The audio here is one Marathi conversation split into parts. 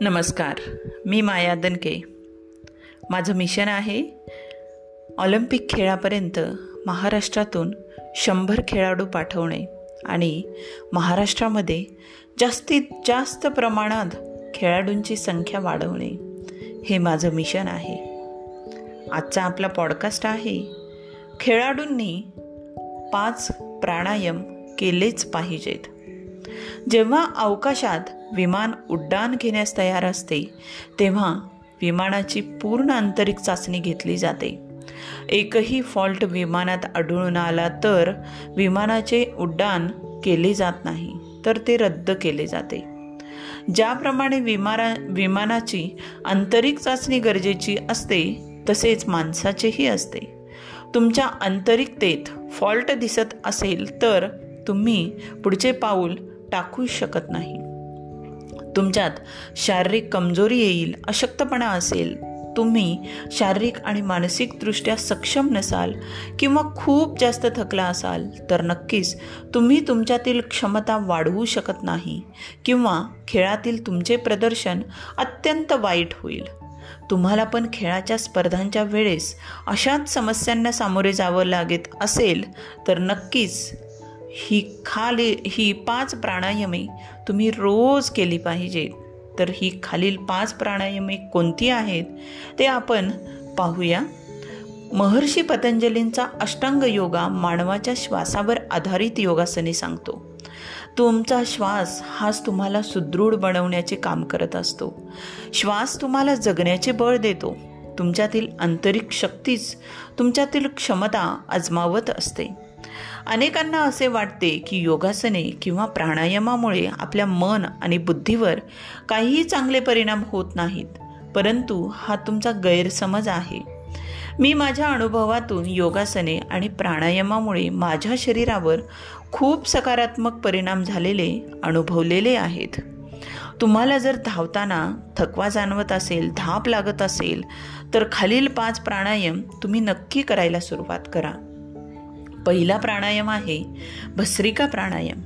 नमस्कार मी माया दनके. माझं मिशन आहे ऑलिम्पिक खेळापर्यंत महाराष्ट्रातून शंभर खेळाडू पाठवणे आणि महाराष्ट्रामध्ये जास्तीत जास्त प्रमाणात खेळाडूंची संख्या वाढवणे हे माझं मिशन आहे. आजचा आपला पॉडकास्ट आहे खेळाडूंनी पाच प्राणायाम केलेच पाहिजेत. जेव्हा अवकाशात विमान उड्डाण घेण्यास तयार असते तेव्हा विमानाची पूर्ण आंतरिक चाचणी घेतली जाते. एकही फॉल्ट विमानात आढळून आला तर विमानाचे उड्डाण केले जात नाही तर ते रद्द केले जाते. ज्याप्रमाणे विमाना विमानाची आंतरिक चाचणी गरजेची असते तसेच माणसाचेही असते. तुमच्या आंतरिकतेत फॉल्ट दिसत असेल तर तुम्ही पुढचे पाऊल टाकू शकत नाही. तुमच्यात शारीरिक कमजोरी येईल अशक्तपणा असेल तुम्ही शारीरिक आणि मानसिकदृष्ट्या सक्षम नसाल किंवा खूप जास्त थकला असाल तर नक्कीच तुम्ही तुमच्यातील क्षमता वाढवू शकत नाही किंवा खेळातील तुमचे प्रदर्शन अत्यंत वाईट होईल. तुम्हाला पण खेळाच्या स्पर्धांच्या वेळेस अशाच समस्यांना सामोरे जावं लागत असेल तर नक्कीच ही खाली ही पाच प्राणायामे तुम्ही रोज केली पाहिजे. तर ही खालील पाच प्राणायामे कोणती आहेत? ते आपण पाहूया. महर्षी पतंजलींचा अष्टांग योगा मानवाच्या श्वासावर आधारित योगासने सांगतो. तुमचा श्वास हाच तुम्हाला सुदृढ बनवण्याचे काम करत असतो. श्वास तुम्हाला जगण्याचे बळ देतो. तुमच्यातील आंतरिक शक्तीच तुमच्यातील क्षमता आजमावत असते. अनेकांना असे वाटते की योगासने किंवा प्राणायामामुळे आपल्या मन आणि बुद्धीवर काहीही चांगले परिणाम होत नाहीत परंतु हा तुमचा गैरसमज आहे. मी माझ्या अनुभवातून योगासने आणि प्राणायामामुळे माझ्या शरीरावर खूप सकारात्मक परिणाम झालेले अनुभवलेले आहेत. तुम्हाला जर धावताना थकवा जाणवत असेल धाप लागत असेल तर खालील पाच प्राणायाम तुम्ही नक्की करायला सुरुवात करा. पहिला प्राणायाम आहे भस्रिका प्राणायाम.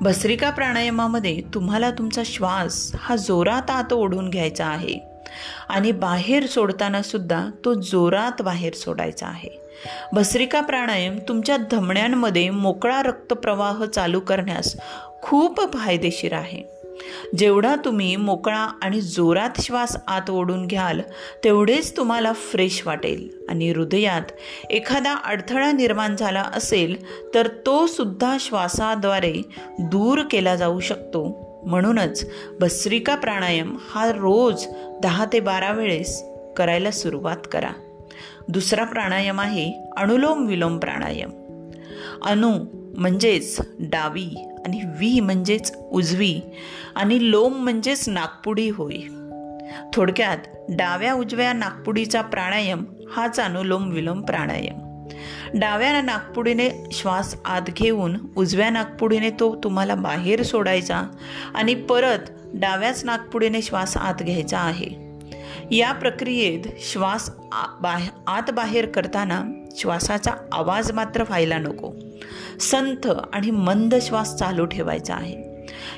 भस्रिका प्राणायामामध्ये तुम्हाला तुमचा श्वास हा जोरात आत ओढून घ्यायचा आहे आणि बाहेर सोडताना सुद्धा तो जोरात बाहेर सोडायचा आहे. भस्रिका प्राणायाम तुमच्या धमण्यांमध्ये मोकळा रक्तप्रवाह चालू करण्यास खूप फायदेशीर आहे. जेवढा तुम्ही मोकळा आणि जोरात श्वास आत ओढून घ्याल तेवढेच तुम्हाला फ्रेश वाटेल. आणि हृदयात एखादा अडथळा निर्माण झाला असेल तर तो सुद्धा श्वासाद्वारे दूर केला जाऊ शकतो. म्हणूनच भस्रिका प्राणायाम हा रोज दहा ते बारा वेळेस करायला सुरुवात करा. दुसरा प्राणायाम आहे अनुलोम विलोम प्राणायाम. अनु म्हणजेच डावी. आणि वी म्हणजेच उजवी आणि लोम म्हणजेच नागपुडी होय. थोडक्यात डाव्या उजव्या नागपुडीचा प्राणायाम हाच अनुलोम विलोम प्राणायाम. डाव्या नागपुडीने श्वास आत घेऊन उजव्या नागपुडीने तो तुम्हाला बाहेर सोडायचा आणि परत डाव्याच नागपुडीने श्वास आत घ्यायचा आहे. या प्रक्रियेत श्वास आत बाहेर करताना श्वासाचा आवाज मात्र व्हायला नको. संथ आणि मंद श्वास चालू ठेवायचा आहे.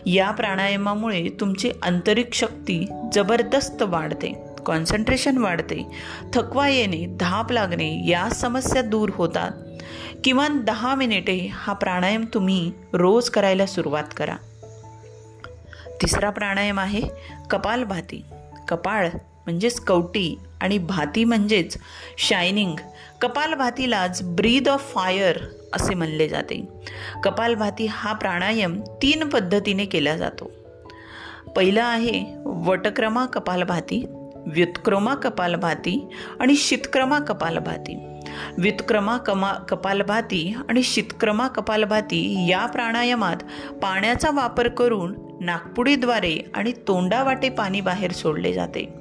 या प्राणायामामुळे तुमची आंतरिक शक्ती जबरदस्त वाढते कॉन्सन्ट्रेशन वाढते थकवा येणे धाप लागणे या समस्या दूर होतात. किमान दहा मिनिटे हा प्राणायाम तुम्ही रोज करायला सुरुवात करा. तिसरा प्राणायाम आहे कपालभाती. कपाळ म्हणजेच कवटी आणि भाती म्हणजेच शायनिंग कपालभातीलाच ब्रीद ऑफ फायर असे म्हणले जाते. कपालभाती हा प्राणायाम तीन पद्धतीने केला जातो. पहिला आहे वटक्रमा कपालभाती व्युत्क्रमा कपालभाती आणि शीतक्रमा कपालभाती. व्युत्क्रमा कमा कपालभाती आणि शीतक्रमा कपालभाती या प्राणायामात पाण्याचा वापर करून नागपुडीद्वारे आणि तोंडावाटे पाणी बाहेर सोडले जाते.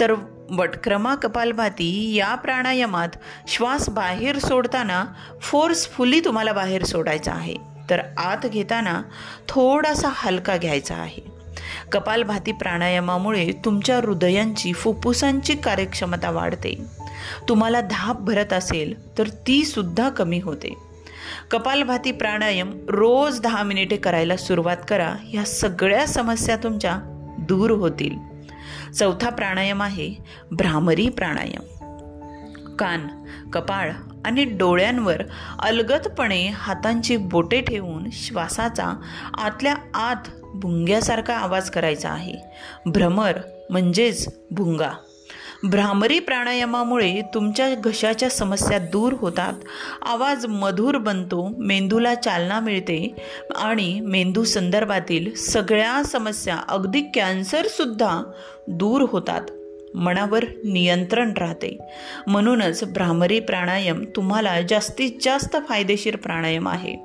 तर वटक्रमा कपालभाती या प्राणायामात श्वास बाहेर सोडताना फोर्सफुली तुम्हाला बाहेर सोडायचा आहे. तर आत घेताना थोडासा हलका घ्यायचा आहे. कपालभाती प्राणायामामुळे तुमच्या हृदयांची फुफ्फुसांची कार्यक्षमता वाढते. तुम्हाला धाप भरत असेल तर ती सुद्धा कमी होते. कपालभाती प्राणायाम रोज दहा मिनिटे करायला सुरुवात करा. या सगळ्या समस्या तुमच्या दूर होतील. चौथा प्राणायाम आहे भ्रामरी प्राणायाम. कान कपाळ आणि डोळ्यांवर अलगदपणे हातांची बोटे ठेवून श्वासाचा आतल्या आत भुंग्यासारखा आवाज करायचा आहे. भ्रमर म्हणजेच भुंगा. भ्रामरी प्राणायामामुळे तुमच्या घशाच्या समस्या दूर होतात. आवाज मधुर बनतो मेंदूला चालना मिळते आणि मेंदू संदर्भातील सगळ्या समस्या अगदी कॅन्सरसुद्धा दूर होतात. मनावर नियंत्रण राहते. म्हणूनच भ्रामरी प्राणायाम तुम्हाला जास्तीत जास्त फायदेशीर प्राणायाम आहे.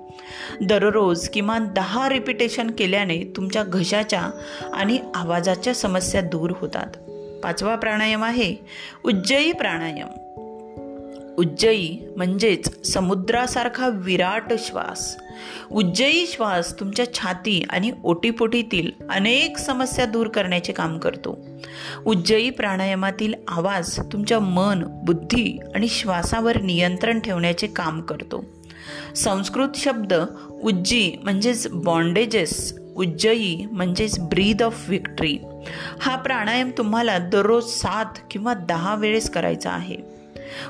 दररोज किमान दहा रिपिटेशन केल्याने तुमच्या घशाच्या आणि आवाजाच्या समस्या दूर होतात. पाचवा प्राणायाम आहे उज्जयी प्राणायाम. उज्जयी म्हणजेच समुद्रासारखा विराट श्वास. उज्जयी श्वास तुमच्या छाती आणि ओटीपोटीतील अनेक समस्या दूर करण्याचे काम करतो. उज्जयी प्राणायामातील आवाज तुमच्या मन बुद्धी आणि श्वासावर नियंत्रण ठेवण्याचे काम करतो. संस्कृत शब्द उज्जी म्हणजेच बॉन्डेजेस उज्जयी म्हणजेच ब्रीद ऑफ विक्ट्री हा प्राणायाम तुम्हाला दररोज सात किंवा दहा वेळेस करायचा आहे.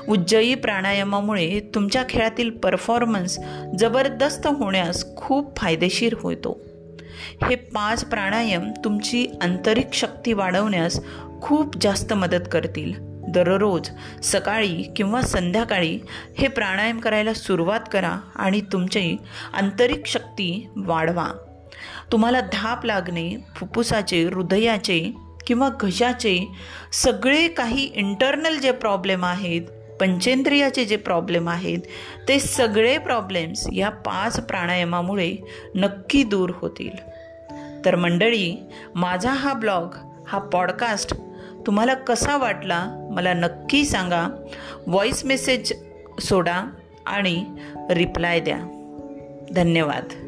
उज्जयी प्राणायामामुळे तुमच्या खेळातील परफॉर्मन्स जबरदस्त होण्यास खूप फायदेशीर होतो. हे पाच प्राणायाम तुमची आंतरिक शक्ती वाढवण्यास खूप जास्त मदत करतील. दररोज सकाळी किंवा संध्याकाळी हे प्राणायाम करायला सुरुवात करा आणि तुमची आंतरिक शक्ती वाढवा. तुम्हाला धाप लागणे फुफ्फुसाचे हृदयाचे किंवा घशाचे सगळे काही इंटरनल जे प्रॉब्लेम आहेत पंचेंद्रियाचे जे प्रॉब्लेम आहेत ते सगळे प्रॉब्लेम्स या पाच प्राणायामामुळे नक्की दूर होतील. तर मंडळी माझा हा ब्लॉग हा पॉडकास्ट तुम्हाला कसा वाटला मला नक्की सांगा. व्हॉईस मेसेज सोडा आणि रिप्लाय द्या. धन्यवाद.